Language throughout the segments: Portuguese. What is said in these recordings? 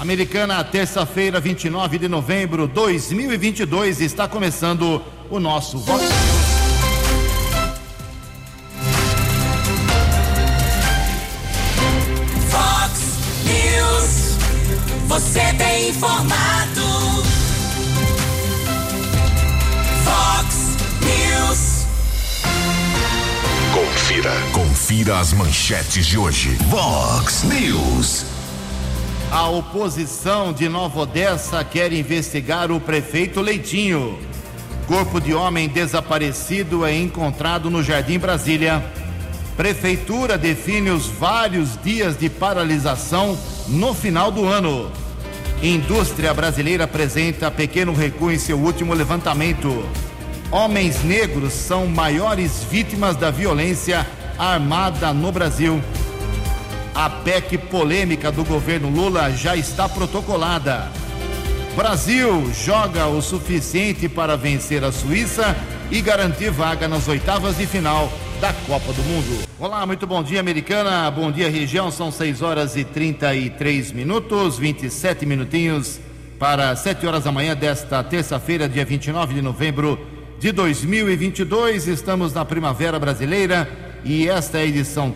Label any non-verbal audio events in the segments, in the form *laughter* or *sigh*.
Americana, terça-feira, 29 de novembro de 2022, está começando o nosso Vox Fox News. Você tem informado. Fox News. Confira. Confira as manchetes de hoje. Vox News. A oposição de Nova Odessa quer investigar o prefeito Leitinho. Corpo de homem desaparecido é encontrado no Jardim Brasília. Prefeitura define os vários dias de paralisação no final do ano. Indústria brasileira apresenta pequeno recuo em seu último levantamento. Homens negros são maiores vítimas da violência armada no Brasil. A PEC polêmica do governo Lula já está protocolada. Brasil joga o suficiente para vencer a Suíça e garantir vaga nas oitavas de final da Copa do Mundo. Olá, muito bom dia, americana. Bom dia, região. São 6 horas e 33 minutos, 27 minutinhos para 7 horas da manhã desta terça-feira, dia 29 de novembro de 2022. Estamos na Primavera Brasileira e esta é a edição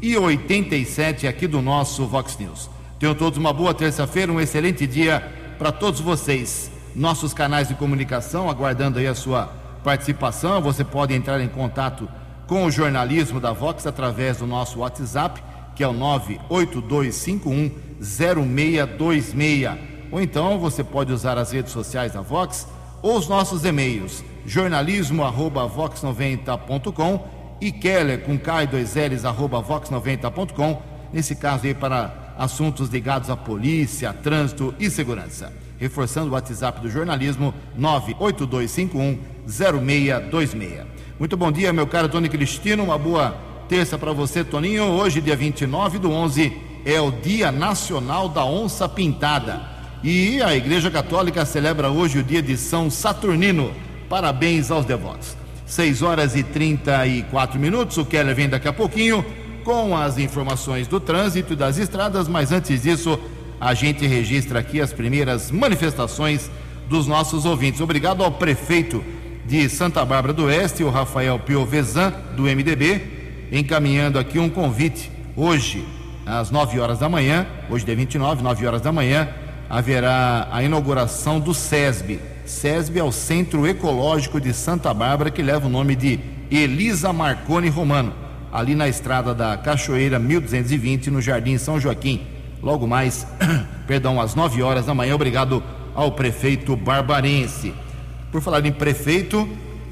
3887 aqui do nosso Vox News. Tenham todos uma boa terça-feira, um excelente dia para todos vocês. Nossos canais de comunicação, aguardando aí a sua participação. Você pode entrar em contato com o jornalismo da Vox através do nosso WhatsApp, que é o 982510626. Ou então você pode usar as redes sociais da Vox ou os nossos e-mails jornalismo@vox90.com e Keller com K e dois L's arroba vox90.com. Nesse caso aí para assuntos ligados à polícia, trânsito e segurança. Reforçando o WhatsApp do jornalismo 982510626. Muito bom dia, meu caro Tony Cristino. Uma boa terça para você, Toninho. Hoje, dia 29 do 11, é o Dia Nacional da Onça Pintada. E a Igreja Católica celebra hoje o dia de São Saturnino. Parabéns aos devotos. 6 horas e 34 minutos. O Keller vem daqui a pouquinho com as informações do trânsito e das estradas, mas antes disso, a gente registra aqui as primeiras manifestações dos nossos ouvintes. Obrigado ao prefeito de Santa Bárbara do Oeste, o Rafael Piovesan, do MDB, encaminhando aqui um convite. Hoje, às 9 horas da manhã, hoje dia 29, 9 horas da manhã, haverá a inauguração do SESB. SESB é o Centro Ecológico de Santa Bárbara, que leva o nome de Elisa Marconi Romano, ali na estrada da Cachoeira 1220, no Jardim São Joaquim. Logo mais, *clears throat* perdão, às 9 horas da manhã. Obrigado ao prefeito barbarense. Por falar em prefeito,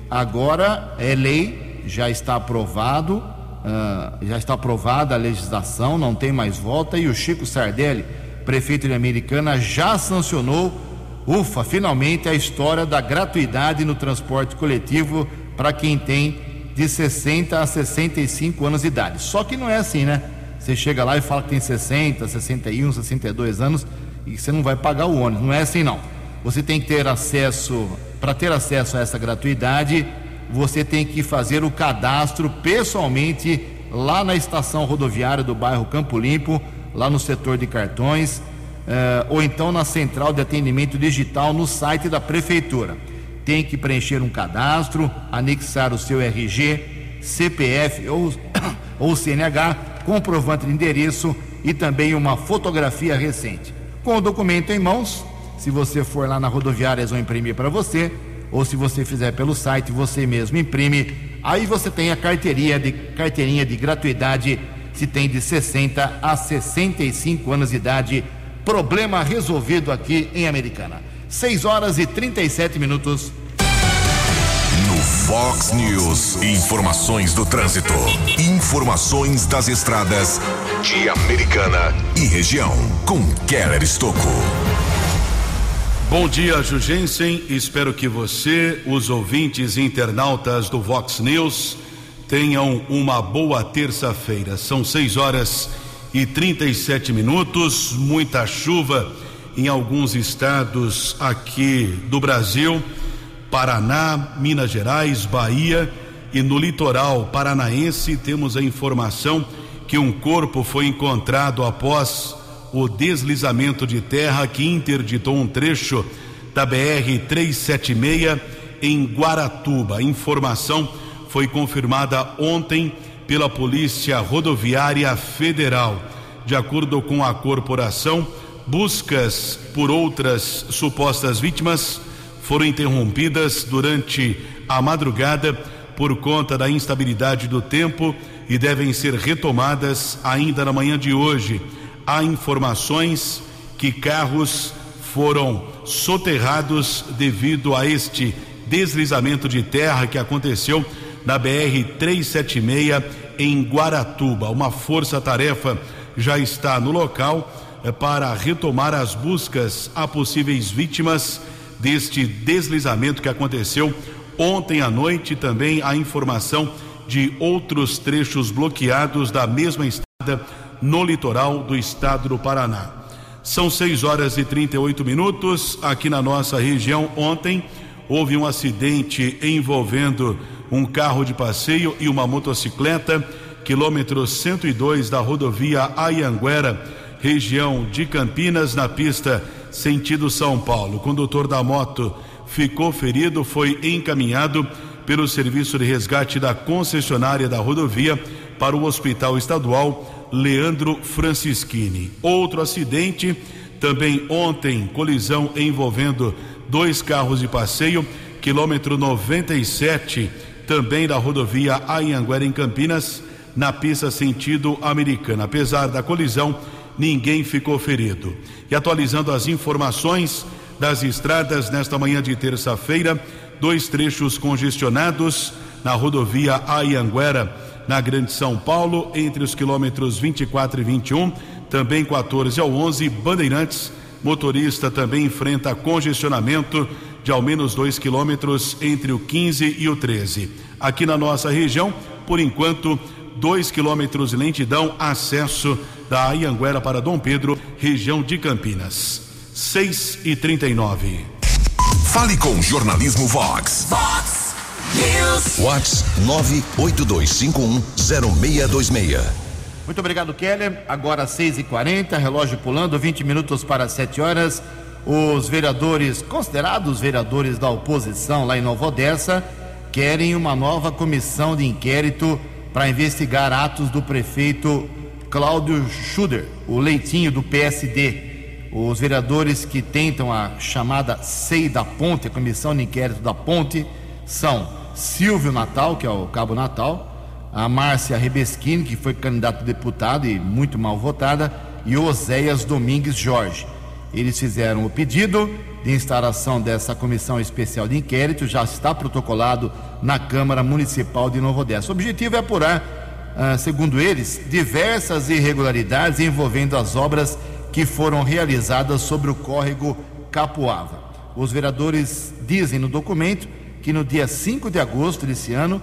agora é lei, já está aprovado, uh, já está aprovada a legislação, não tem mais volta, e o Chico Sardelli, prefeito de Americana, já sancionou, ufa, finalmente, a história da gratuidade no transporte coletivo para quem tem de 60 a 65 anos de idade. Só que não é assim, né? Você chega lá e fala que tem 60, 61, 62 anos e você não vai pagar o ônibus. Não é assim, não. Você tem que ter acesso, para ter acesso a essa gratuidade, você tem que fazer o cadastro pessoalmente lá na estação rodoviária do bairro Campo Limpo, lá no setor de cartões, ou então na central de atendimento digital no site da prefeitura. Tem que preencher um cadastro, anexar o seu RG, CPF ou, *coughs* ou CNH, comprovante de endereço e também uma fotografia recente. Com o documento em mãos, se você for lá na rodoviária, eles vão imprimir para você, ou se você fizer pelo site, você mesmo imprime. Aí você tem a carteirinha de, carteirinha de gratuidade, se tem de 60 a 65 anos de idade. Problema resolvido aqui em Americana. 6 horas e 37 minutos. No Fox News, informações do trânsito, informações das estradas de Americana e região, com Keller Estocco. Bom dia, Jugensen. Espero que você, os ouvintes e internautas do Vox News, tenham uma boa terça-feira. São 6 horas e 37 minutos, muita chuva em alguns estados aqui do Brasil, Paraná, Minas Gerais, Bahia e no litoral paranaense temos a informação que um corpo foi encontrado após o deslizamento de terra que interditou um trecho da BR 376 em Guaratuba. A informação foi confirmada ontem pela Polícia Rodoviária Federal. De acordo com a corporação, buscas por outras supostas vítimas foram interrompidas durante a madrugada por conta da instabilidade do tempo e devem ser retomadas ainda na manhã de hoje. Há informações que carros foram soterrados devido a este deslizamento de terra que aconteceu na BR 376 em Guaratuba. Uma força-tarefa já está no local eh, para retomar as buscas a possíveis vítimas deste deslizamento que aconteceu ontem à noite. Também a informação de outros trechos bloqueados da mesma estrada no litoral do estado do Paraná. São 6 horas e 38 minutos. Aqui na nossa região, ontem, houve um acidente envolvendo um carro de passeio e uma motocicleta, quilômetro 102 da rodovia Ayanguera, região de Campinas, na pista sentido São Paulo. O condutor da moto ficou ferido, foi encaminhado pelo serviço de resgate da concessionária da rodovia para o Hospital Estadual Leandro Francischini. Outro acidente, também ontem, colisão envolvendo dois carros de passeio, quilômetro 97, também da rodovia Anhanguera em Campinas, na pista sentido americana. Apesar da colisão, ninguém ficou ferido. E atualizando as informações das estradas nesta manhã de terça-feira, dois trechos congestionados na rodovia Ayanguera, na Grande São Paulo, entre os quilômetros 24 e 21, também 14 ao 11, Bandeirantes. Motorista também enfrenta congestionamento de ao menos 2 quilômetros entre o 15 e o 13. Aqui na nossa região, por enquanto, 2 quilômetros de lentidão, acesso da Ayanguera para Dom Pedro, região de Campinas. 6 e 39. Fale com Jornalismo Vox. Vox News. Vox 982510626. Muito obrigado, Keller. Agora 6h40, relógio pulando, 20 minutos para 7 horas. Os vereadores, considerados vereadores da oposição lá em Nova Odessa, querem uma nova comissão de inquérito para investigar atos do prefeito Cláudio Schuder, o leitinho do PSD. Os vereadores que tentam a chamada SEI da Ponte, a Comissão de Inquérito da Ponte, são Silvio Natal, que é o Cabo Natal, a Márcia Rebeschini, que foi candidata a deputada e muito mal votada, e Oséias Domingues Jorge. Eles fizeram o pedido de instalação dessa comissão especial de inquérito, já está protocolado na Câmara Municipal de Novo Odessa. O objetivo é apurar, ah, segundo eles, diversas irregularidades envolvendo as obras que foram realizadas sobre o córrego Capuava. Os vereadores dizem no documento que no dia 5 de agosto desse ano,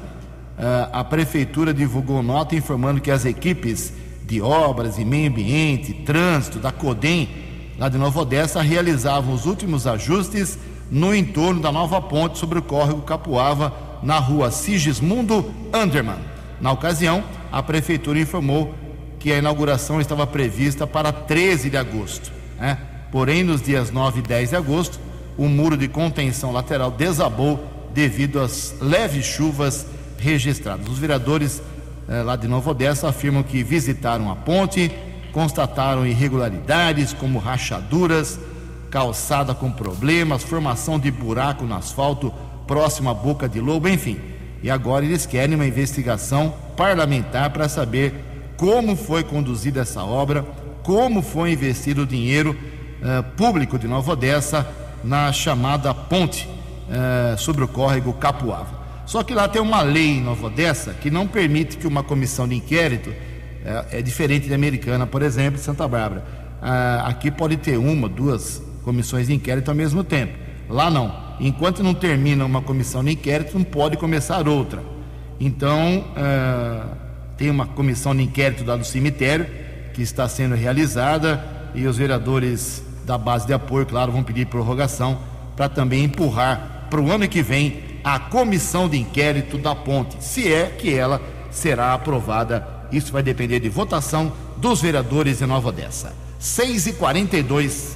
ah, a prefeitura divulgou nota informando que as equipes de obras e meio ambiente, trânsito da CODEM, lá de Nova Odessa, realizavam os últimos ajustes no entorno da nova ponte sobre o córrego Capuava, na rua Sigismundo Anderman. Na ocasião, a prefeitura informou que a inauguração estava prevista para 13 de agosto. Né? Porém, nos dias 9 e 10 de agosto, o muro de contenção lateral desabou devido às leves chuvas registradas. Os vereadores eh, lá de Nova Odessa afirmam que visitaram a ponte, constataram irregularidades como rachaduras, calçada com problemas, formação de buraco no asfalto próximo à boca de lobo, enfim. E agora eles querem uma investigação parlamentar para saber como foi conduzida essa obra, como foi investido o dinheiro eh, público de Nova Odessa na chamada ponte eh, sobre o córrego Capuava. Só que lá tem uma lei em Nova Odessa que não permite que uma comissão de inquérito, eh, é diferente da americana, por exemplo, de Santa Bárbara. Ah, aqui pode ter uma, duas comissões de inquérito ao mesmo tempo. Lá não. Enquanto não termina uma comissão de inquérito, não pode começar outra. Então, tem uma comissão de inquérito lá do cemitério que está sendo realizada e os vereadores da base de apoio, claro, vão pedir prorrogação para também empurrar para o ano que vem a comissão de inquérito da ponte, se é que ela será aprovada. Isso vai depender de votação dos vereadores de Nova Odessa. 6 e 42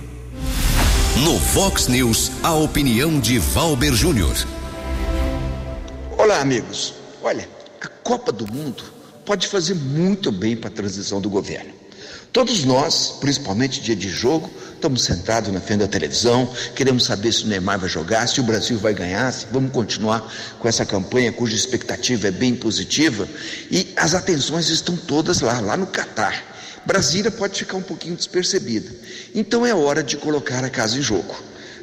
No Vox News, a opinião de Valber Júnior. Olá, amigos. Olha, a Copa do Mundo pode fazer muito bem para a transição do governo. Todos nós, principalmente dia de jogo, estamos sentados na frente da televisão, queremos saber se o Neymar vai jogar, se o Brasil vai ganhar, se vamos continuar com essa campanha cuja expectativa é bem positiva. E as atenções estão todas lá, lá no Catar. Brasília pode ficar um pouquinho despercebida. Então é hora de colocar a casa em jogo.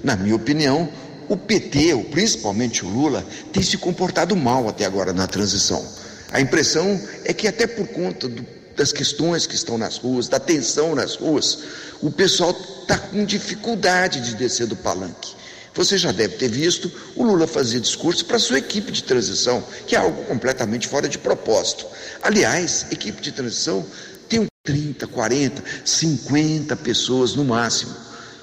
Na minha opinião, o PT, ou principalmente o Lula, tem se comportado mal até agora na transição. A impressão é que, até por conta do, das questões que estão nas ruas, da tensão nas ruas, o pessoal está com dificuldade de descer do palanque. Você já deve ter visto o Lula fazer discurso para sua equipe de transição, que é algo completamente fora de propósito. Aliás, equipe de transição 30, 40, 50 pessoas no máximo.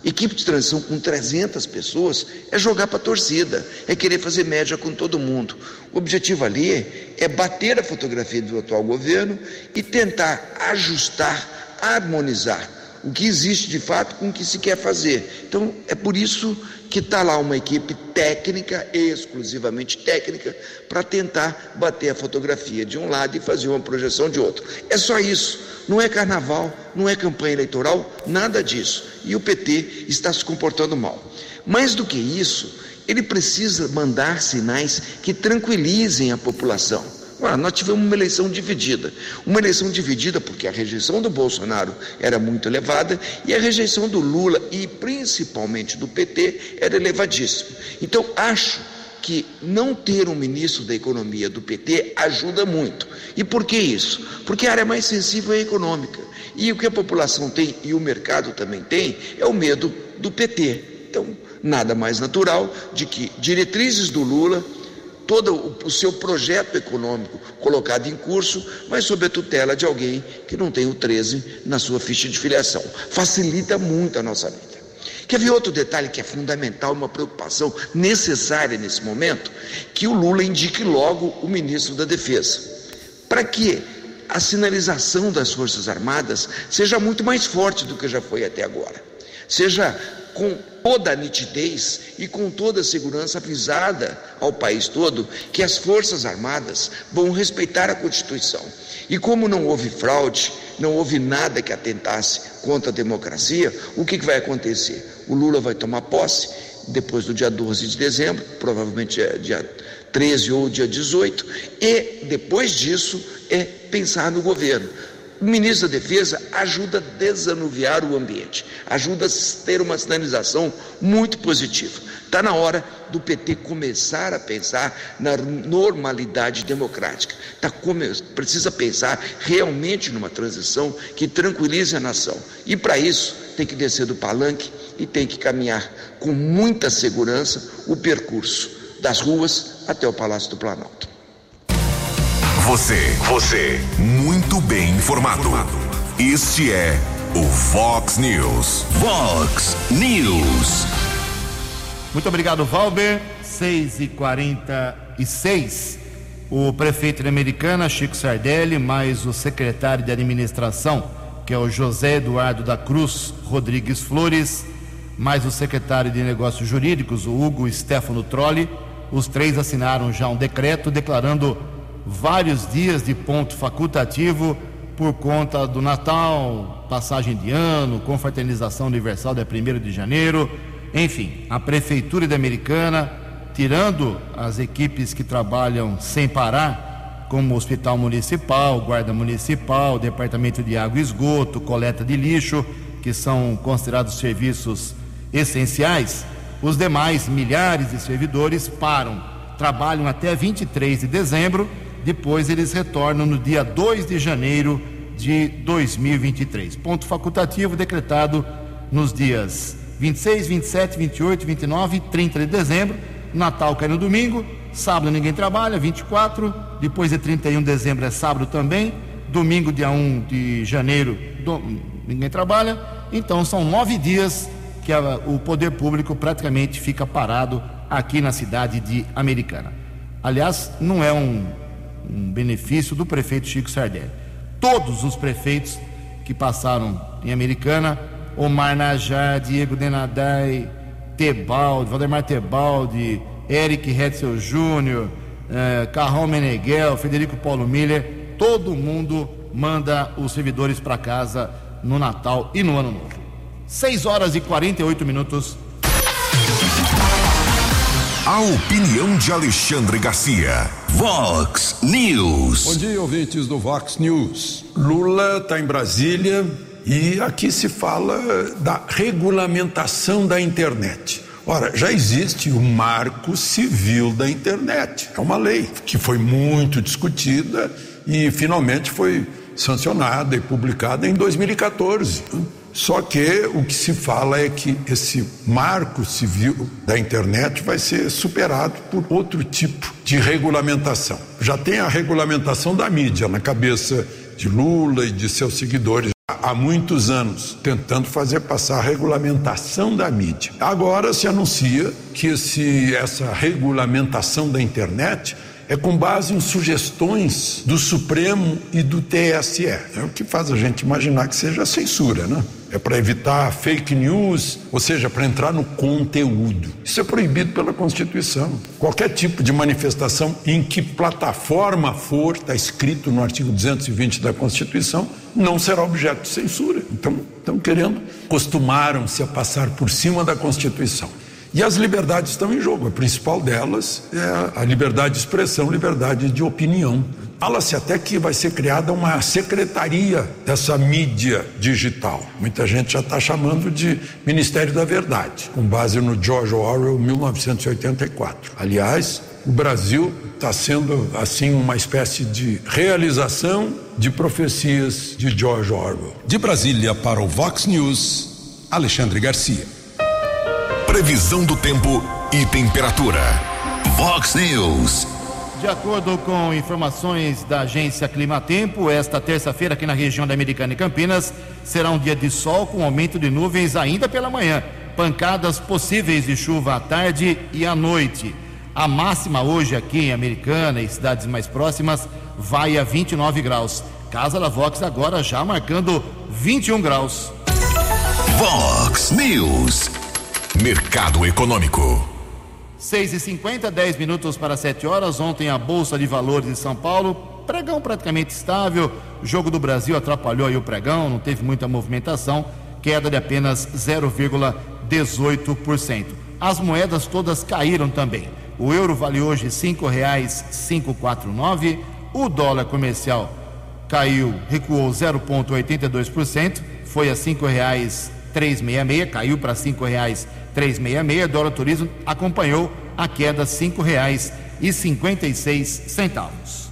Equipe de transição com 300 pessoas é jogar para a torcida, é querer fazer média com todo mundo. O objetivo ali é bater a fotografia do atual governo e tentar ajustar, harmonizar o que existe de fato com o que se quer fazer. Então, é por isso que está lá uma equipe técnica, exclusivamente técnica, para tentar bater a fotografia de um lado e fazer uma projeção de outro. É só isso. Não é carnaval, não é campanha eleitoral, nada disso. E o PT está se comportando mal. Mais do que isso, ele precisa mandar sinais que tranquilizem a população. Ah, nós tivemos uma eleição dividida. Uma eleição dividida porque a rejeição do Bolsonaro era muito elevada e a rejeição do Lula e principalmente do PT era elevadíssima. Então, acho que não ter um ministro da Economia do PT ajuda muito. E por que isso? Porque a área mais sensível é econômica. E o que a população tem e o mercado também tem é o medo do PT. Então, nada mais natural de que diretrizes do Lula todo o seu projeto econômico colocado em curso, mas sob a tutela de alguém que não tem o 13 na sua ficha de filiação. Facilita muito a nossa vida. Quer ver outro detalhe que é fundamental, uma preocupação necessária nesse momento? Que o Lula indique logo o ministro da Defesa. Para que a sinalização das Forças Armadas seja muito mais forte do que já foi até agora. Seja com toda a nitidez e com toda a segurança avisada ao país todo que as Forças Armadas vão respeitar a Constituição. E como não houve fraude, não houve nada que atentasse contra a democracia, o que, que vai acontecer? O Lula vai tomar posse depois do dia 12 de dezembro, provavelmente é dia 13 ou dia 18, e depois disso é pensar no governo. O ministro da Defesa ajuda a desanuviar o ambiente, ajuda a ter uma sinalização muito positiva. Está na hora do PT começar a pensar na normalidade democrática. Tá, precisa pensar realmente numa transição que tranquilize a nação. E para isso tem que descer do palanque e tem que caminhar com muita segurança o percurso das ruas até o Palácio do Planalto. Você, você, muito bem informado. Este é o Fox News. Fox News. Muito obrigado, Valber. 6 e 46 O prefeito de Americana, Chico Sardelli, mais o secretário de administração, que é o José Eduardo da Cruz Rodrigues Flores, mais o secretário de negócios jurídicos, o Hugo Stefano Trolli, os três assinaram já um decreto declarando vários dias de ponto facultativo por conta do Natal, passagem de ano, confraternização universal dia 1 de janeiro. Enfim, a Prefeitura de Americana, tirando as equipes que trabalham sem parar, como Hospital Municipal, Guarda Municipal, Departamento de Água e Esgoto, Coleta de Lixo, que são considerados serviços essenciais, os demais milhares de servidores param, trabalham até 23 de dezembro depois eles retornam no dia 2 de janeiro de 2023. Ponto facultativo decretado nos dias 26, 27, 28, 29 e 30 de dezembro. Natal cai no domingo, sábado ninguém trabalha, 24, depois de 31 de dezembro é sábado também, domingo, dia 1 de janeiro, do, ninguém trabalha. Então são nove dias que a, o poder público praticamente fica parado aqui na cidade de Americana. Aliás, não é um um benefício do prefeito Chico Sardelli. Todos os prefeitos que passaram em Americana. Omar Najar, Diego Denadai, Tebaldi, Valdemar Tebaldi, Eric Hetzel Júnior, eh, Carrão Meneghel, Federico Paulo Miller, todo mundo manda os servidores para casa no Natal e no Ano Novo. 6 horas e 48 minutos. A opinião de Alexandre Garcia. Vox News. Bom dia, ouvintes do Vox News. Lula está em Brasília e aqui se fala da regulamentação da internet. Ora, já existe o Marco Civil da Internet. É uma lei que foi muito discutida e finalmente foi sancionada e publicada em 2014. Só que o que se fala é que esse marco civil da internet vai ser superado por outro tipo de regulamentação. Já tem a regulamentação da mídia na cabeça de Lula e de seus seguidores há muitos anos, tentando fazer passar a regulamentação da mídia. Agora se anuncia que esse, essa regulamentação da internet é com base em sugestões do Supremo e do TSE. É o que faz a gente imaginar que seja censura, né? É para evitar fake news, ou seja, para entrar no conteúdo. Isso é proibido pela Constituição. Qualquer tipo de manifestação em que plataforma for, está escrito no artigo 220 da Constituição, não será objeto de censura. Então, estão querendo, costumaram-se a passar por cima da Constituição. E as liberdades estão em jogo. A principal delas é a liberdade de expressão, liberdade de opinião. Fala-se até que vai ser criada uma secretaria dessa mídia digital. Muita gente já está chamando de Ministério da Verdade, com base no George Orwell 1984. Aliás, o Brasil está sendo assim uma espécie de realização de profecias de George Orwell. De Brasília para o Vox News, Alexandre Garcia. Previsão do tempo e temperatura. Vox News. De acordo com informações da agência Climatempo, esta terça-feira aqui na região da Americana e Campinas será um dia de sol com aumento de nuvens ainda pela manhã. Pancadas possíveis de chuva à tarde e à noite. A máxima hoje aqui em Americana e cidades mais próximas vai a 29 graus. Casa da Vox agora já marcando 21 graus. Vox News. Mercado Econômico. 6 e 50 10 minutos para 7 horas. Ontem a Bolsa de Valores de São Paulo, pregão praticamente estável. O Jogo do Brasil atrapalhou aí o pregão, não teve muita movimentação, queda de apenas 0,18%. As moedas todas caíram também. O euro vale hoje R$ 5,549. O dólar comercial caiu, recuou 0,82%, foi a R$ 5,366, caiu para R$ 5,00 366, dólar turismo acompanhou a queda cinco reais e cinquenta e seis centavos.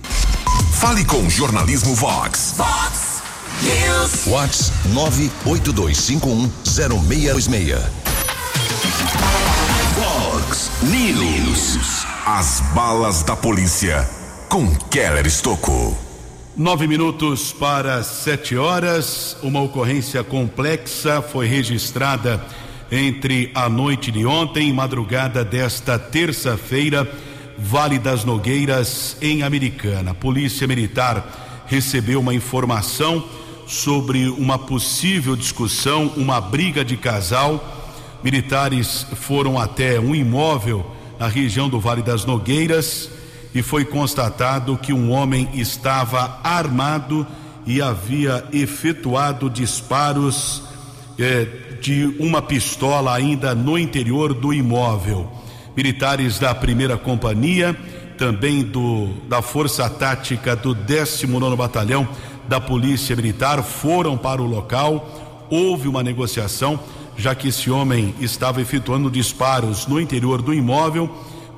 Fale com Jornalismo Vox. Vox News. Vox nove oito dois cinco um zero meia dois meia. Vox News. As balas da polícia com Keller Estocou. Nove minutos para sete horas. Uma ocorrência complexa foi registrada entre a noite de ontem e madrugada desta terça-feira, Vale das Nogueiras, em Americana. A Polícia Militar recebeu uma informação sobre uma possível discussão, uma briga de casal. Militares foram até um imóvel na região do Vale das Nogueiras e foi constatado que um homem estava armado e havia efetuado disparos eh, de uma pistola ainda no interior do imóvel. Militares da primeira companhia, também do da Força Tática do 19 Batalhão da Polícia Militar foram para o local. Houve uma negociação, já que esse homem estava efetuando disparos no interior do imóvel.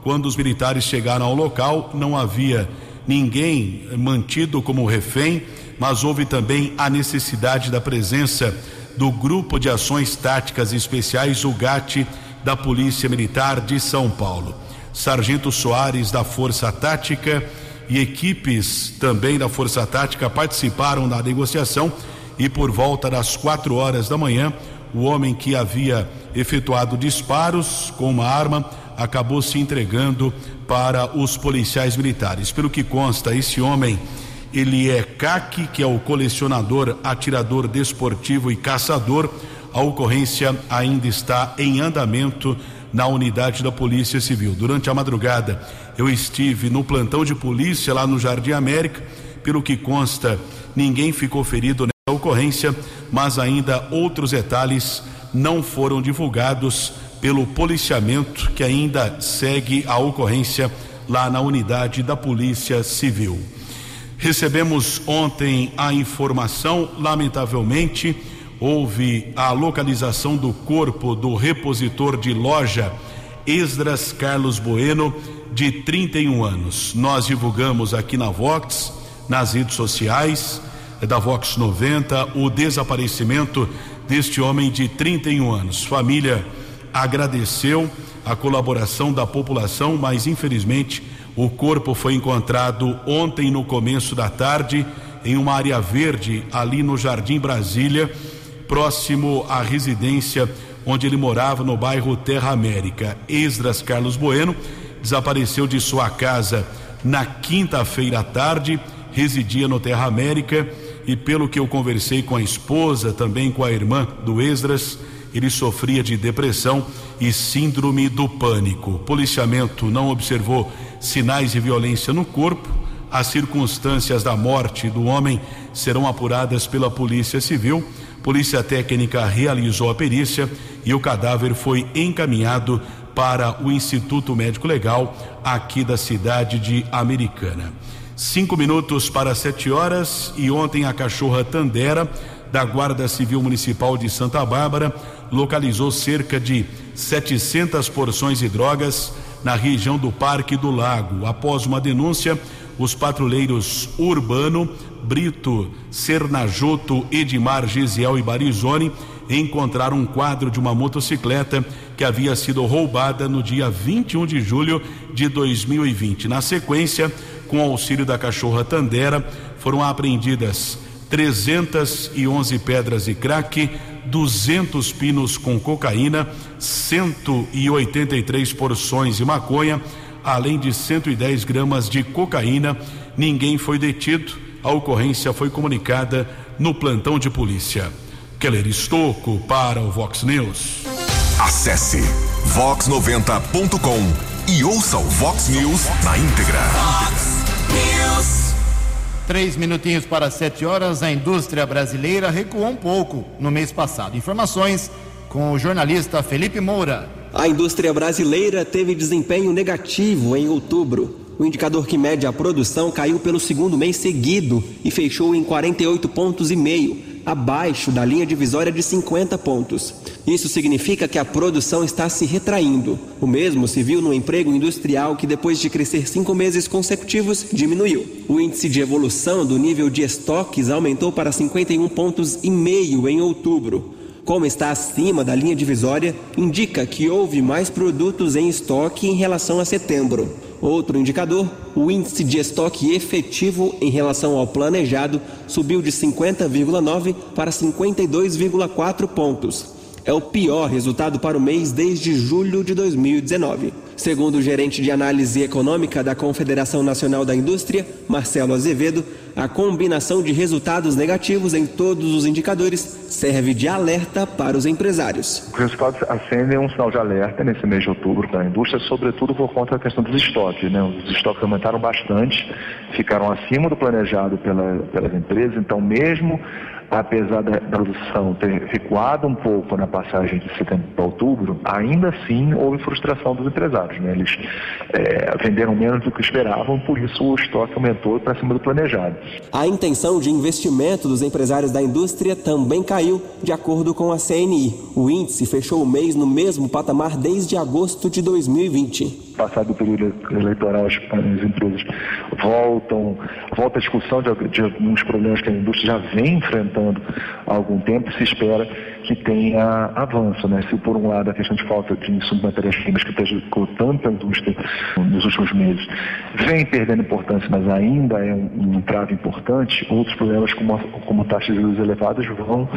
Quando os militares chegaram ao local, não havia ninguém mantido como refém, mas houve também a necessidade da presença do Grupo de Ações Táticas Especiais, o GAT, da Polícia Militar de São Paulo. Sargento Soares, da Força Tática, e equipes também da Força Tática participaram da negociação e por volta das quatro horas da manhã, o homem que havia efetuado disparos com uma arma acabou se entregando para os policiais militares. Pelo que consta, esse homem Ele é CAC, que é o colecionador, atirador desportivo e caçador. A ocorrência ainda está em andamento na unidade da Polícia Civil. Durante a madrugada, eu estive no plantão de polícia lá no Jardim América. Pelo que consta, ninguém ficou ferido nessa ocorrência, mas ainda outros detalhes não foram divulgados pelo policiamento que ainda segue a ocorrência lá na unidade da Polícia Civil. Recebemos ontem a informação, lamentavelmente, houve a localização do corpo do repositor de loja Esdras Carlos Bueno, de 31 anos. Nós divulgamos aqui na Vox, nas redes sociais da Vox 90, o desaparecimento deste homem de 31 anos. Família agradeceu a colaboração da população, mas infelizmente o corpo foi encontrado ontem no começo da tarde em uma área verde ali no Jardim Brasília próximo à residência onde ele morava no bairro Terra América. Esdras Carlos Bueno desapareceu de sua casa na quinta-feira à tarde, residia no Terra América e pelo que eu conversei com a esposa, também com a irmã do Esdras, ele sofria de depressão e síndrome do pânico. O policiamento não observou sinais de violência no corpo. As circunstâncias da morte do homem serão apuradas pela Polícia Civil. Polícia Técnica realizou a perícia e o cadáver foi encaminhado para o Instituto Médico Legal aqui da cidade de Americana. Cinco minutos para sete horas e ontem a cachorra Tandera da Guarda Civil Municipal de Santa Bárbara localizou cerca de 700 porções de drogas na região do Parque do Lago. Após uma denúncia, os patrulheiros Urbano Brito, Sernajoto, Edmar, Gisiel e Barizone encontraram um quadro de uma motocicleta que havia sido roubada no dia 21 de julho de 2020. Na sequência, com auxílio da cachorra Tandera, foram apreendidas 311 pedras de crack, 200 pinos com cocaína, 183 porções de maconha, além de 110 gramas de cocaína. Ninguém foi detido a ocorrência foi comunicada no plantão de polícia. Keller Estocco para o Vox News. Acesse vox90.com e ouça o Vox News na íntegra. Vox. Três minutinhos para sete horas, a indústria brasileira recuou um pouco no mês passado. Informações com o jornalista Felipe Moura. A indústria brasileira teve desempenho negativo em outubro. O indicador que mede a produção caiu pelo segundo mês seguido e fechou em 48 pontos e meio, abaixo da linha divisória de 50 pontos. Isso significa que a produção está se retraindo. O mesmo se viu no emprego industrial que depois de crescer cinco meses consecutivos diminuiu. O índice de evolução do nível de estoques aumentou para 51 pontos e meio em outubro. Como está acima da linha divisória, indica que houve mais produtos em estoque em relação a setembro. Outro indicador, o índice de estoque efetivo em relação ao planejado subiu de 50,9 para 52,4 pontos. É o pior resultado para o mês desde julho de 2019. Segundo o gerente de análise econômica da Confederação Nacional da Indústria, Marcelo Azevedo, a combinação de resultados negativos em todos os indicadores serve de alerta para os empresários. Os resultados acendem um sinal de alerta nesse mês de outubro para a indústria, sobretudo por conta da questão dos estoques. Né? Os estoques aumentaram bastante, ficaram acima do planejado pela, pelas empresas, então mesmo apesar da produção ter recuado um pouco na passagem de setembro para outubro, ainda assim houve frustração dos empresários. Né? Eles é, venderam menos do que esperavam, por isso o estoque aumentou para cima do planejado. A intenção de investimento dos empresários da indústria também caiu, de acordo com a CNI. O índice fechou o mês no mesmo patamar desde agosto de 2020 passado o período eleitoral, as, as empresas voltam, volta a discussão de, de, alguns problemas que a indústria já vem enfrentando há algum tempo, se espera que tenha avanço. Né? Se por um lado a questão de falta de insumos matérias-primas que prejudicou tanto a indústria nos últimos meses vem perdendo importância, mas ainda é um, um trave importante, outros problemas como, a, como taxas de juros elevadas vão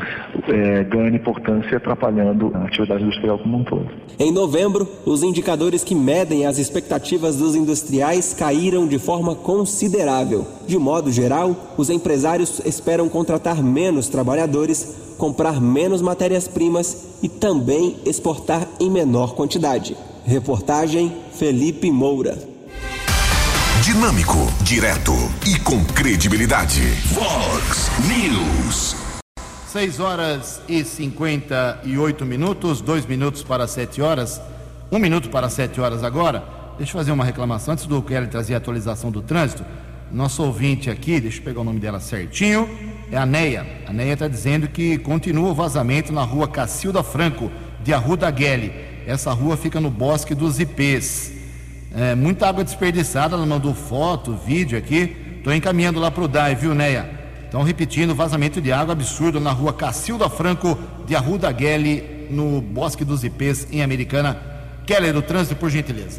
é, ganhando importância atrapalhando a atividade industrial como um todo. Em novembro, os indicadores que medem as expectativas dos industriais caíram de forma considerável. De modo geral, os empresários esperam contratar menos trabalhadores, comprar menos matérias-primas e também exportar em menor quantidade. Reportagem Felipe Moura. Dinâmico, direto e com credibilidade. Vox News. 6 horas e 58 minutos, dois minutos para 7 horas, um minuto para 7 horas agora. Deixa eu fazer uma reclamação antes do Kelly trazer a atualização do trânsito. Nosso ouvinte aqui, deixa eu pegar o nome dela certinho, é a Neia. A Neia está dizendo que continua o vazamento na rua Cacilda Franco, de Arruda Guele. Essa rua fica no Bosque dos Ipês. É, muita água desperdiçada, ela mandou foto, vídeo aqui. Estou encaminhando lá para o DAI, viu, Neia? Então, repetindo, vazamento de água absurdo na rua Cacilda Franco, de Arruda Guele, no Bosque dos Ipês, em Americana. Keller, do trânsito, por gentileza.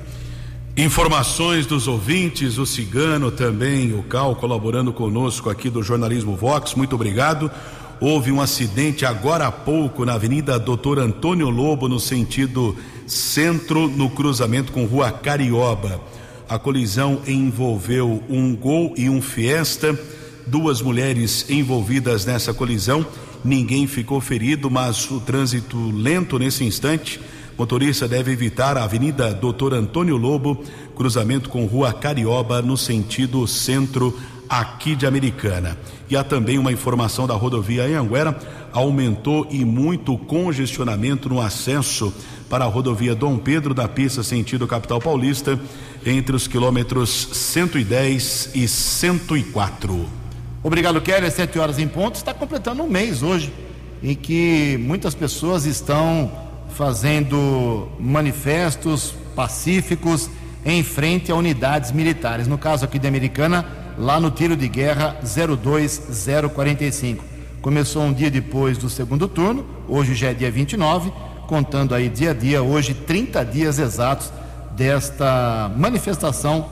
Informações dos ouvintes, o Cigano também, o Cal colaborando conosco aqui do Jornalismo Vox, muito obrigado. Houve um acidente agora há pouco na Avenida Doutor Antônio Lobo, no sentido centro, no cruzamento com Rua Carioba. A colisão envolveu um Gol e um Fiesta, duas mulheres envolvidas nessa colisão. Ninguém ficou ferido, mas o trânsito lento nesse instante. Motorista deve evitar a Avenida Doutor Antônio Lobo, cruzamento com Rua Carioba, no sentido centro aqui de Americana. E há também uma informação da rodovia Anhanguera, aumentou e muito congestionamento no acesso para a rodovia Dom Pedro da Pista sentido capital paulista, entre os quilômetros 110 e 104. Obrigado, Kelly. Às 7 horas em ponto. Está completando um mês hoje em que muitas pessoas estão fazendo manifestos pacíficos em frente a unidades militares. No caso aqui de Americana, lá no tiro de guerra 02045. Começou um dia depois do segundo turno, hoje já é dia 29, contando aí dia a dia, hoje 30 dias exatos desta manifestação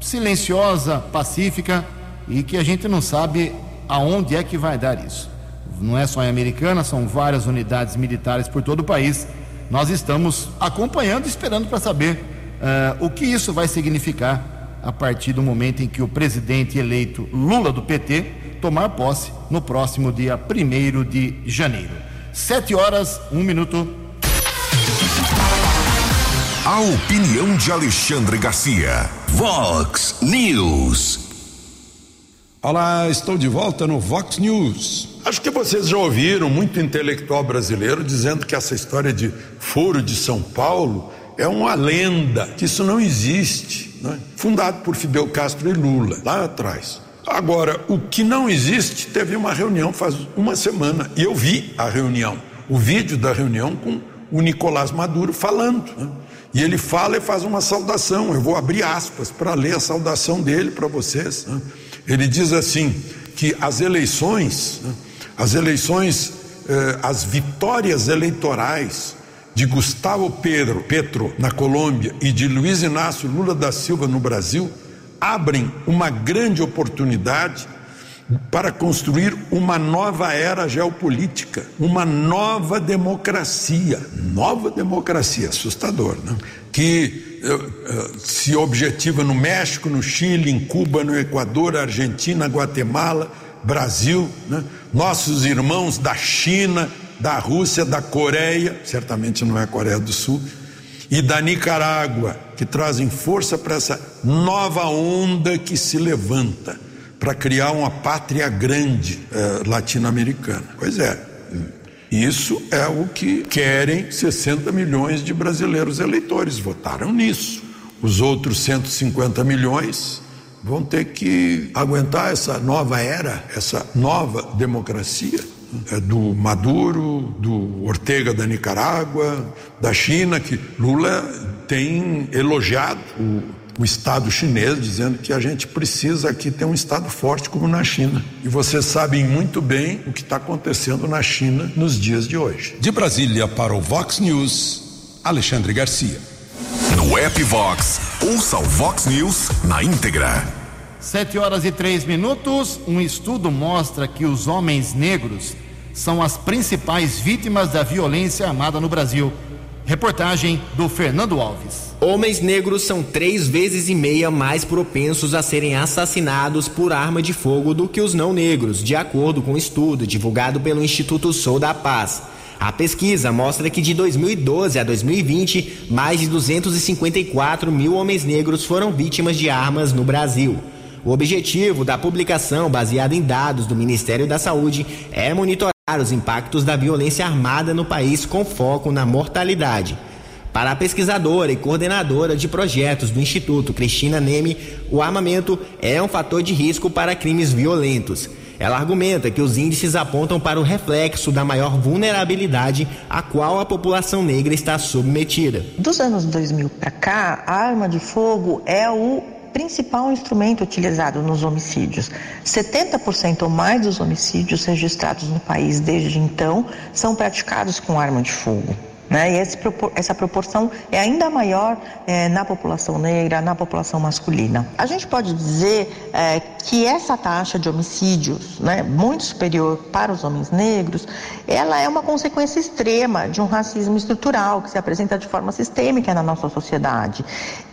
silenciosa, pacífica e que a gente não sabe aonde é que vai dar isso. Não é só em Americana, são várias unidades militares por todo o país. Nós estamos acompanhando, esperando para saber uh, o que isso vai significar a partir do momento em que o presidente eleito Lula do PT tomar posse no próximo dia 1 de janeiro. Sete horas, um minuto. A opinião de Alexandre Garcia. Vox News. Olá, estou de volta no Vox News. Acho que vocês já ouviram muito intelectual brasileiro dizendo que essa história de foro de São Paulo é uma lenda, que isso não existe né? fundado por Fidel Castro e Lula, lá atrás. Agora, o que não existe, teve uma reunião faz uma semana, e eu vi a reunião, o vídeo da reunião com o Nicolás Maduro falando. Né? E ele fala e faz uma saudação. Eu vou abrir aspas para ler a saudação dele para vocês. Né? Ele diz assim: que as eleições, né? as eleições, eh, as vitórias eleitorais de Gustavo Pedro Petro na Colômbia e de Luiz Inácio Lula da Silva no Brasil abrem uma grande oportunidade para construir uma nova era geopolítica, uma nova democracia, nova democracia, assustador, né? que se objetiva no México, no Chile, em Cuba, no Equador, Argentina, Guatemala, Brasil, né? nossos irmãos da China, da Rússia, da Coreia, certamente não é a Coreia do Sul, e da Nicarágua, que trazem força para essa nova onda que se levanta para criar uma pátria grande eh, latino-americana. Pois é, isso é o que querem 60 milhões de brasileiros eleitores, votaram nisso. Os outros 150 milhões vão ter que aguentar essa nova era, essa nova democracia é do Maduro, do Ortega da Nicarágua, da China, que Lula tem elogiado o, o Estado chinês, dizendo que a gente precisa aqui ter um Estado forte como na China. E vocês sabem muito bem o que está acontecendo na China nos dias de hoje. De Brasília para o Vox News, Alexandre Garcia. No app Vox, ouça o Vox News na íntegra. Sete horas e três minutos. Um estudo mostra que os homens negros são as principais vítimas da violência armada no Brasil. Reportagem do Fernando Alves. Homens negros são três vezes e meia mais propensos a serem assassinados por arma de fogo do que os não negros, de acordo com um estudo divulgado pelo Instituto Sou da Paz. A pesquisa mostra que de 2012 a 2020, mais de 254 mil homens negros foram vítimas de armas no Brasil. O objetivo da publicação, baseada em dados do Ministério da Saúde, é monitorar os impactos da violência armada no país com foco na mortalidade. Para a pesquisadora e coordenadora de projetos do Instituto, Cristina Neme, o armamento é um fator de risco para crimes violentos. Ela argumenta que os índices apontam para o reflexo da maior vulnerabilidade a qual a população negra está submetida. Dos anos 2000 para cá, a arma de fogo é o principal instrumento utilizado nos homicídios. 70% ou mais dos homicídios registrados no país desde então são praticados com arma de fogo. Né? E esse, essa proporção é ainda maior é, na população negra, na população masculina. A gente pode dizer é, que essa taxa de homicídios, né, muito superior para os homens negros, ela é uma consequência extrema de um racismo estrutural que se apresenta de forma sistêmica na nossa sociedade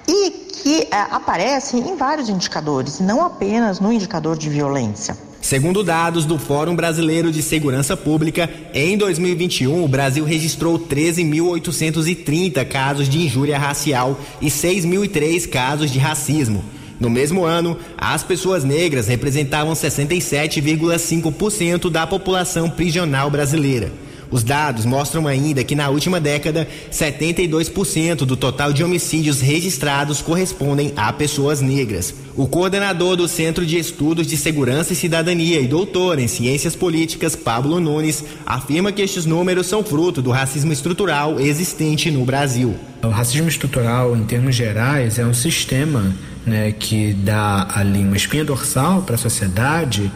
e que é, aparece em vários indicadores, não apenas no indicador de violência. Segundo dados do Fórum Brasileiro de Segurança Pública, em 2021 o Brasil registrou 13.830 casos de injúria racial e 6.003 casos de racismo. No mesmo ano, as pessoas negras representavam 67,5% da população prisional brasileira. Os dados mostram ainda que na última década, 72% do total de homicídios registrados correspondem a pessoas negras. O coordenador do Centro de Estudos de Segurança e Cidadania e doutor em Ciências Políticas, Pablo Nunes, afirma que estes números são fruto do racismo estrutural existente no Brasil. O racismo estrutural, em termos gerais, é um sistema né, que dá ali uma espinha dorsal para a sociedade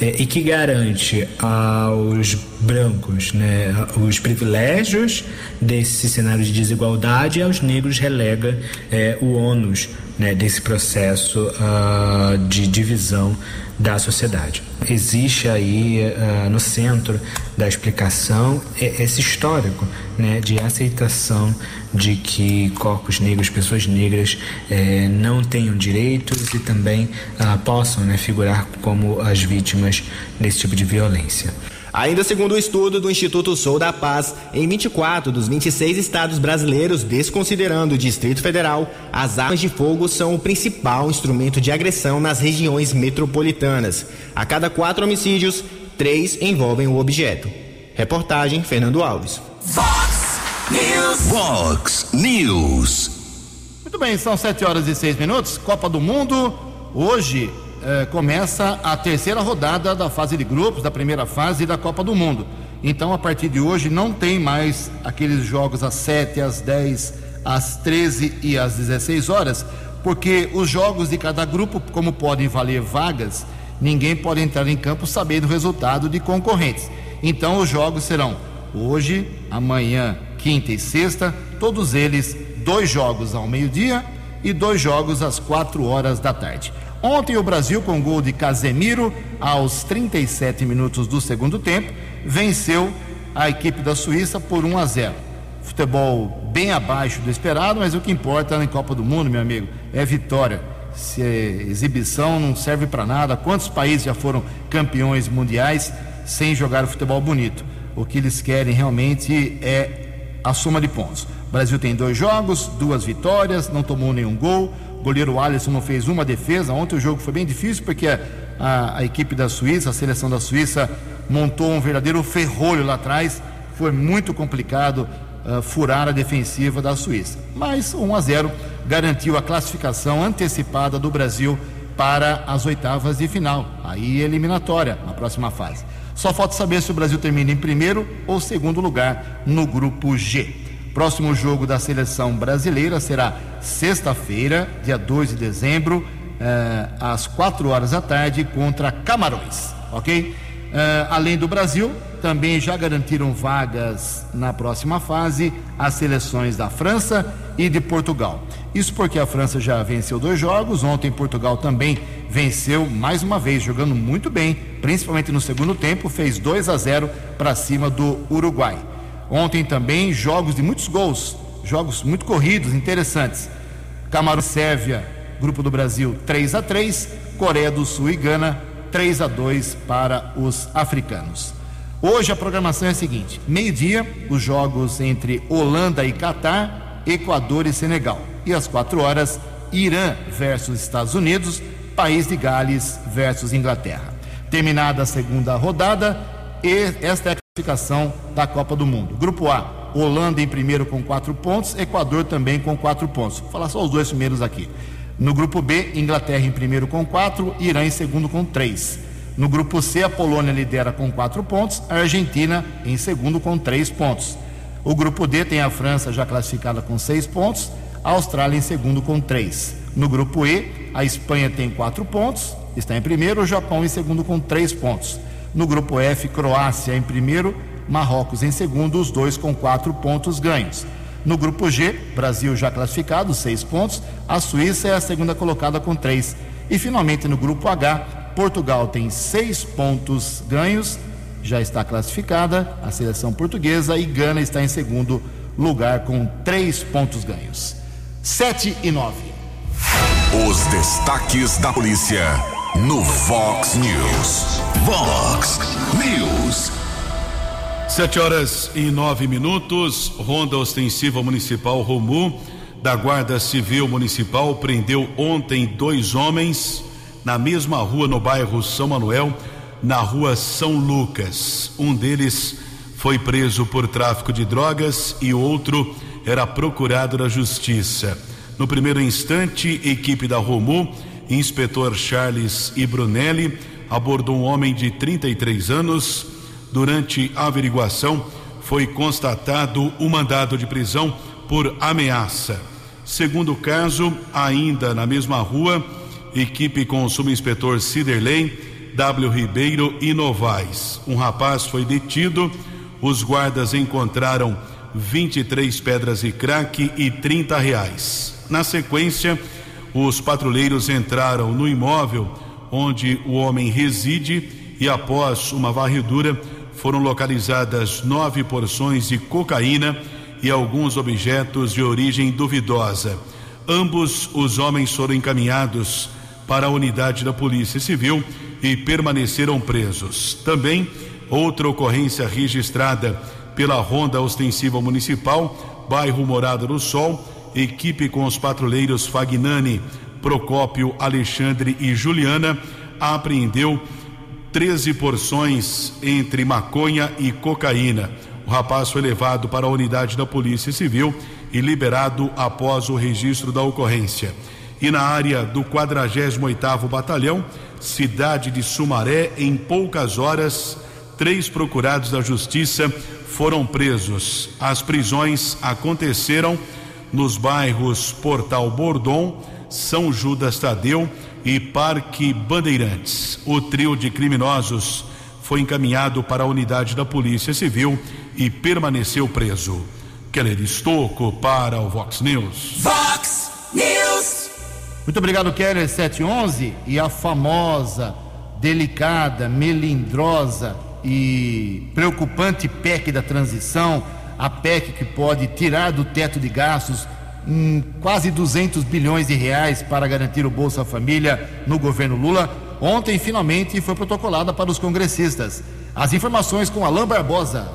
é, e que garante aos brancos né, os privilégios desse cenário de desigualdade e aos negros relega é, o ônus né, desse processo uh, de divisão da sociedade. Existe aí uh, no centro da explicação esse histórico né, de aceitação de que corpos negros, pessoas negras eh, não tenham direitos e também uh, possam né, figurar como as vítimas desse tipo de violência. Ainda segundo o estudo do Instituto Sou da Paz, em 24 dos 26 estados brasileiros, desconsiderando o Distrito Federal, as armas de fogo são o principal instrumento de agressão nas regiões metropolitanas. A cada quatro homicídios, três envolvem o objeto. Reportagem Fernando Alves. Fox News. Fox News. Muito bem, são sete horas e seis minutos. Copa do Mundo. Hoje eh, começa a terceira rodada da fase de grupos, da primeira fase da Copa do Mundo. Então, a partir de hoje, não tem mais aqueles jogos às 7, às 10, às 13 e às 16 horas, porque os jogos de cada grupo, como podem valer vagas, ninguém pode entrar em campo sabendo o resultado de concorrentes. Então, os jogos serão hoje, amanhã, quinta e sexta, todos eles dois jogos ao meio-dia e dois jogos às quatro horas da tarde. Ontem o Brasil, com gol de Casemiro, aos 37 minutos do segundo tempo, venceu a equipe da Suíça por 1 a 0. Futebol bem abaixo do esperado, mas o que importa na Copa do Mundo, meu amigo, é vitória. Se é exibição não serve para nada. Quantos países já foram campeões mundiais sem jogar futebol bonito? O que eles querem realmente é a soma de pontos. O Brasil tem dois jogos, duas vitórias, não tomou nenhum gol goleiro Alisson não fez uma defesa. Ontem o jogo foi bem difícil porque a, a, equipe da Suíça, a seleção da Suíça, montou um verdadeiro ferrolho lá atrás. Foi muito complicado uh, furar a defensiva da Suíça. Mas 1 a 0 garantiu a classificação antecipada do Brasil para as oitavas de final, aí eliminatória na próxima fase. Só falta saber se o Brasil termina em primeiro ou segundo lugar no grupo G. Próximo jogo da seleção brasileira será sexta-feira, dia 2 de dezembro, eh, às 4 horas da tarde, contra Camarões, ok? Eh, além do Brasil, também já garantiram vagas na próxima fase as seleções da França e de Portugal. Isso porque a França já venceu dois jogos, ontem Portugal também venceu mais uma vez, jogando muito bem, principalmente no segundo tempo, fez 2 a 0 para cima do Uruguai. Ontem também jogos de muitos gols, jogos muito corridos, interessantes. Camarão e Sérvia, grupo do Brasil 3 a 3, Coreia do Sul e Gana 3 a 2 para os africanos. Hoje a programação é a seguinte: meio-dia, os jogos entre Holanda e Catar, Equador e Senegal. E às 4 horas, Irã versus Estados Unidos, País de Gales versus Inglaterra. Terminada a segunda rodada, esta é a classificação da Copa do Mundo. Grupo A, Holanda em primeiro com quatro pontos, Equador também com quatro pontos. Vou falar só os dois primeiros aqui. No grupo B, Inglaterra em primeiro com quatro, Irã em segundo com três. No grupo C, a Polônia lidera com quatro pontos, a Argentina em segundo com três pontos. O grupo D tem a França já classificada com seis pontos, a Austrália em segundo com três. No grupo E, a Espanha tem quatro pontos, está em primeiro, o Japão em segundo com três pontos. No grupo F, Croácia em primeiro, Marrocos em segundo, os dois com quatro pontos ganhos. No grupo G, Brasil já classificado, seis pontos, a Suíça é a segunda colocada com três. E finalmente no grupo H, Portugal tem seis pontos ganhos, já está classificada a seleção portuguesa e Gana está em segundo lugar com três pontos ganhos. Sete e nove. Os destaques da polícia no Vox News. Vox News. Sete horas e nove minutos. Ronda Ostensiva Municipal Romu da Guarda Civil Municipal prendeu ontem dois homens na mesma rua no bairro São Manuel, na rua São Lucas. Um deles foi preso por tráfico de drogas e outro era procurado da justiça. No primeiro instante, equipe da Romu, inspetor Charles e Brunelli, abordou um homem de 33 anos. Durante a averiguação, foi constatado o um mandado de prisão por ameaça. Segundo caso, ainda na mesma rua, equipe com o subinspetor Ciderley, W. Ribeiro e Novaes. Um rapaz foi detido, os guardas encontraram 23 pedras de crack e 30 reais. Na sequência, os patrulheiros entraram no imóvel onde o homem reside e, após uma varredura, foram localizadas nove porções de cocaína e alguns objetos de origem duvidosa. Ambos os homens foram encaminhados para a unidade da Polícia Civil e permaneceram presos. Também outra ocorrência registrada pela Ronda Ostensiva Municipal, bairro Morada do Sol equipe com os patrulheiros Fagnani, Procópio, Alexandre e Juliana apreendeu 13 porções entre maconha e cocaína. O rapaz foi levado para a unidade da Polícia Civil e liberado após o registro da ocorrência. E na área do 48º Batalhão, cidade de Sumaré, em poucas horas, três procurados da Justiça foram presos. As prisões aconteceram nos bairros Portal Bordon, São Judas Tadeu e Parque Bandeirantes. O trio de criminosos foi encaminhado para a unidade da Polícia Civil e permaneceu preso. Keller Estocco para o Vox News. Vox News. Muito obrigado, Keller 711 e a famosa, delicada, melindrosa e preocupante PEC da transição a PEC que pode tirar do teto de gastos hum, quase 200 bilhões de reais para garantir o Bolsa Família no governo Lula, ontem finalmente foi protocolada para os congressistas. As informações com Alain Barbosa.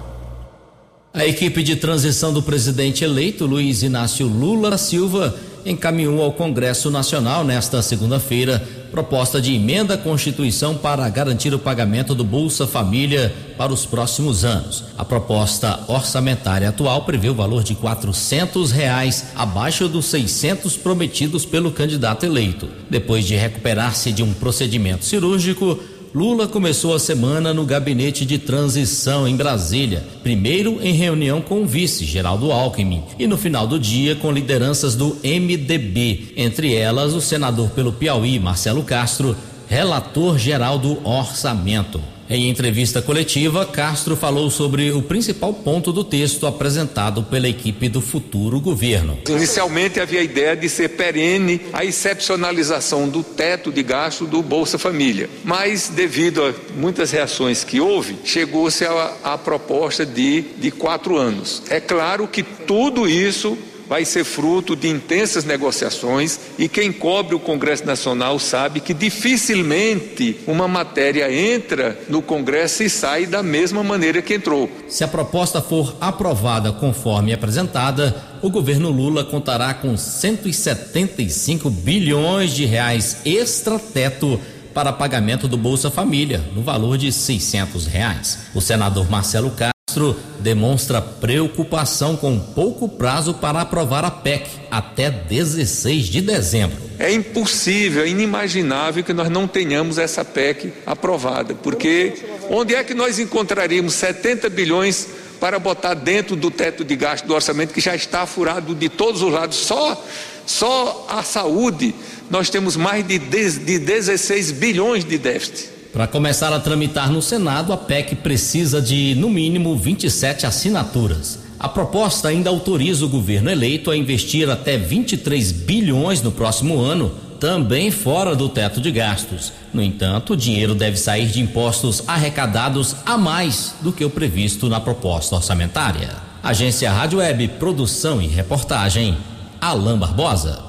A equipe de transição do presidente eleito Luiz Inácio Lula Silva encaminhou ao Congresso Nacional nesta segunda-feira proposta de emenda à Constituição para garantir o pagamento do Bolsa Família para os próximos anos. A proposta orçamentária atual prevê o valor de quatrocentos reais abaixo dos 600 prometidos pelo candidato eleito. Depois de recuperar-se de um procedimento cirúrgico, Lula começou a semana no gabinete de transição em Brasília, primeiro em reunião com o vice Geraldo Alckmin e no final do dia com lideranças do MDB, entre elas o senador pelo Piauí Marcelo Castro, relator geral do orçamento. Em entrevista coletiva, Castro falou sobre o principal ponto do texto apresentado pela equipe do futuro governo. Inicialmente havia a ideia de ser perene a excepcionalização do teto de gasto do Bolsa Família, mas devido a muitas reações que houve, chegou-se à proposta de, de quatro anos. É claro que tudo isso vai ser fruto de intensas negociações e quem cobre o Congresso Nacional sabe que dificilmente uma matéria entra no Congresso e sai da mesma maneira que entrou. Se a proposta for aprovada conforme apresentada, o governo Lula contará com 175 bilhões de reais extra-teto para pagamento do Bolsa Família, no valor de 600 reais. O senador Marcelo Castro Castro demonstra preocupação com pouco prazo para aprovar a PEC até 16 de dezembro. É impossível, é inimaginável que nós não tenhamos essa PEC aprovada, porque onde é que nós encontraríamos 70 bilhões para botar dentro do teto de gasto do orçamento que já está furado de todos os lados? Só, só a saúde nós temos mais de, de 16 bilhões de déficit. Para começar a tramitar no Senado, a PEC precisa de, no mínimo, 27 assinaturas. A proposta ainda autoriza o governo eleito a investir até 23 bilhões no próximo ano, também fora do teto de gastos. No entanto, o dinheiro deve sair de impostos arrecadados a mais do que o previsto na proposta orçamentária. Agência Rádio Web, produção e reportagem, Alain Barbosa.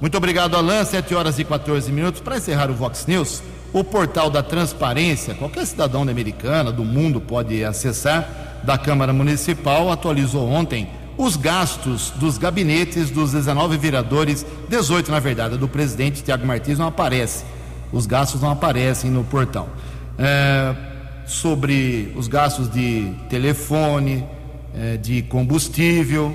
Muito obrigado, Alain. 7 horas e 14 minutos. Para encerrar o Vox News, o portal da transparência, qualquer cidadão da americana, do mundo pode acessar, da Câmara Municipal, atualizou ontem os gastos dos gabinetes dos 19 vereadores, 18 na verdade, do presidente Tiago Martins não aparece. Os gastos não aparecem no portal. É, sobre os gastos de telefone, é, de combustível,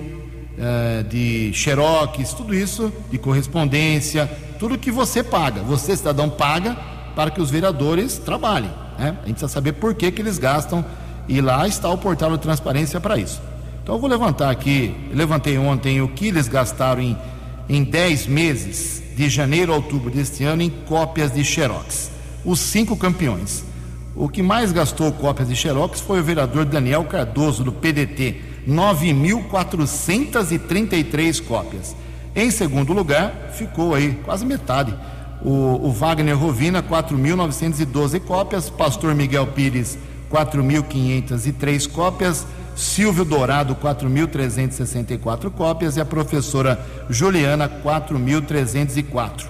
é, de xerox, tudo isso, de correspondência, tudo que você paga, você cidadão paga para que os vereadores trabalhem. Né? A gente precisa saber por que, que eles gastam e lá está o portal de transparência para isso. Então eu vou levantar aqui, levantei ontem o que eles gastaram em, em 10 meses, de janeiro a outubro deste ano, em cópias de Xerox. Os cinco campeões. O que mais gastou cópias de Xerox foi o vereador Daniel Cardoso, do PDT, 9.433 cópias. Em segundo lugar, ficou aí quase metade, o, o Wagner Rovina, 4.912 cópias, Pastor Miguel Pires, 4.503 cópias, Silvio Dourado, 4.364 cópias e a professora Juliana, 4.304.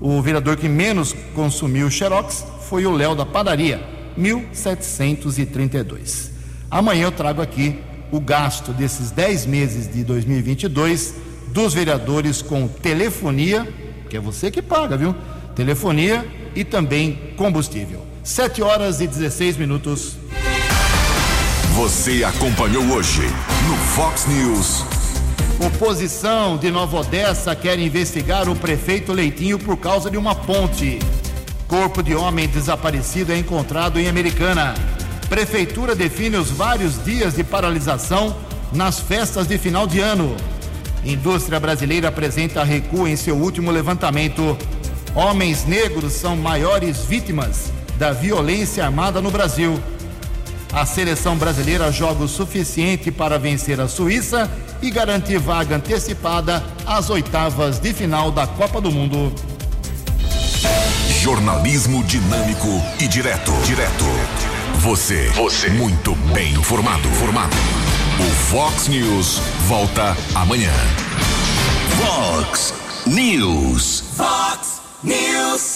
O vereador que menos consumiu xerox foi o Léo da Padaria, 1.732. Amanhã eu trago aqui o gasto desses 10 meses de 2022 dos vereadores com telefonia que é você que paga, viu? Telefonia e também combustível. 7 horas e 16 minutos. Você acompanhou hoje no Fox News. Oposição de Nova Odessa quer investigar o prefeito Leitinho por causa de uma ponte. Corpo de homem desaparecido é encontrado em Americana. Prefeitura define os vários dias de paralisação nas festas de final de ano. Indústria brasileira apresenta recuo em seu último levantamento. Homens negros são maiores vítimas da violência armada no Brasil. A seleção brasileira joga o suficiente para vencer a Suíça e garantir vaga antecipada às oitavas de final da Copa do Mundo. Jornalismo dinâmico e direto. Direto. Você. Você. Muito bem informado. Formado. O Fox News volta amanhã. Fox News. Fox News.